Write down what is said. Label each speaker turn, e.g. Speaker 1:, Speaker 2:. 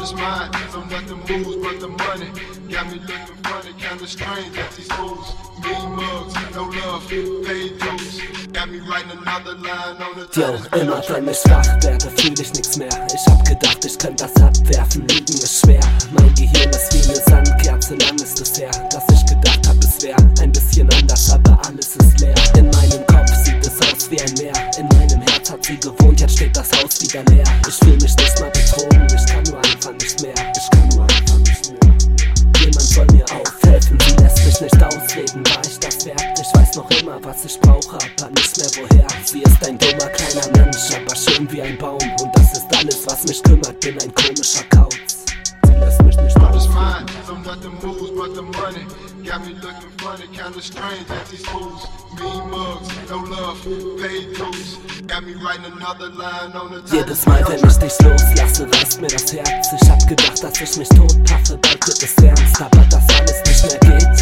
Speaker 1: is mine, so nothing moves but the money. Got me looking funny, kinda strange at these fools. Mean mugs, no love, paid dues. Got me writing another line on the
Speaker 2: Yo, immer wenn ich wach werde, fühl ich nix mehr. Ich hab gedacht, ich könnte das abwerfen, Lügen ist schwer. Mein Gehirn ist wie eine Sandkerze, lang ist es her, dass ich gedacht hab, es wär ein bisschen anders, aber alles ist leer. In meinem Kopf sieht es aus wie ein Meer. In meinem Herz hat sie gewohnt, jetzt steht das Haus wieder leer. Ich fühl mich nicht mal betrogen, ich kann ausreden, war ich das wert? Ich weiß noch immer, was ich brauche, aber nicht mehr woher. Sie ist ein dummer kleiner Mensch, aber schön wie ein Baum. Und das ist alles, was mich kümmert, bin ein komischer Kauz. Sie lässt mich nicht ausreden.
Speaker 1: so nothing moves but the money. Got me looking funny, kinda strange at these fools. Mean mugs, no love, paid dues. Got me writing another line on the
Speaker 2: Jedes Mal, wenn ich dich loslasse, reißt mir das Herz. Ich hab gedacht, dass ich mich tot paffe, bald wird es ernst. Aber dass alles nicht mehr geht,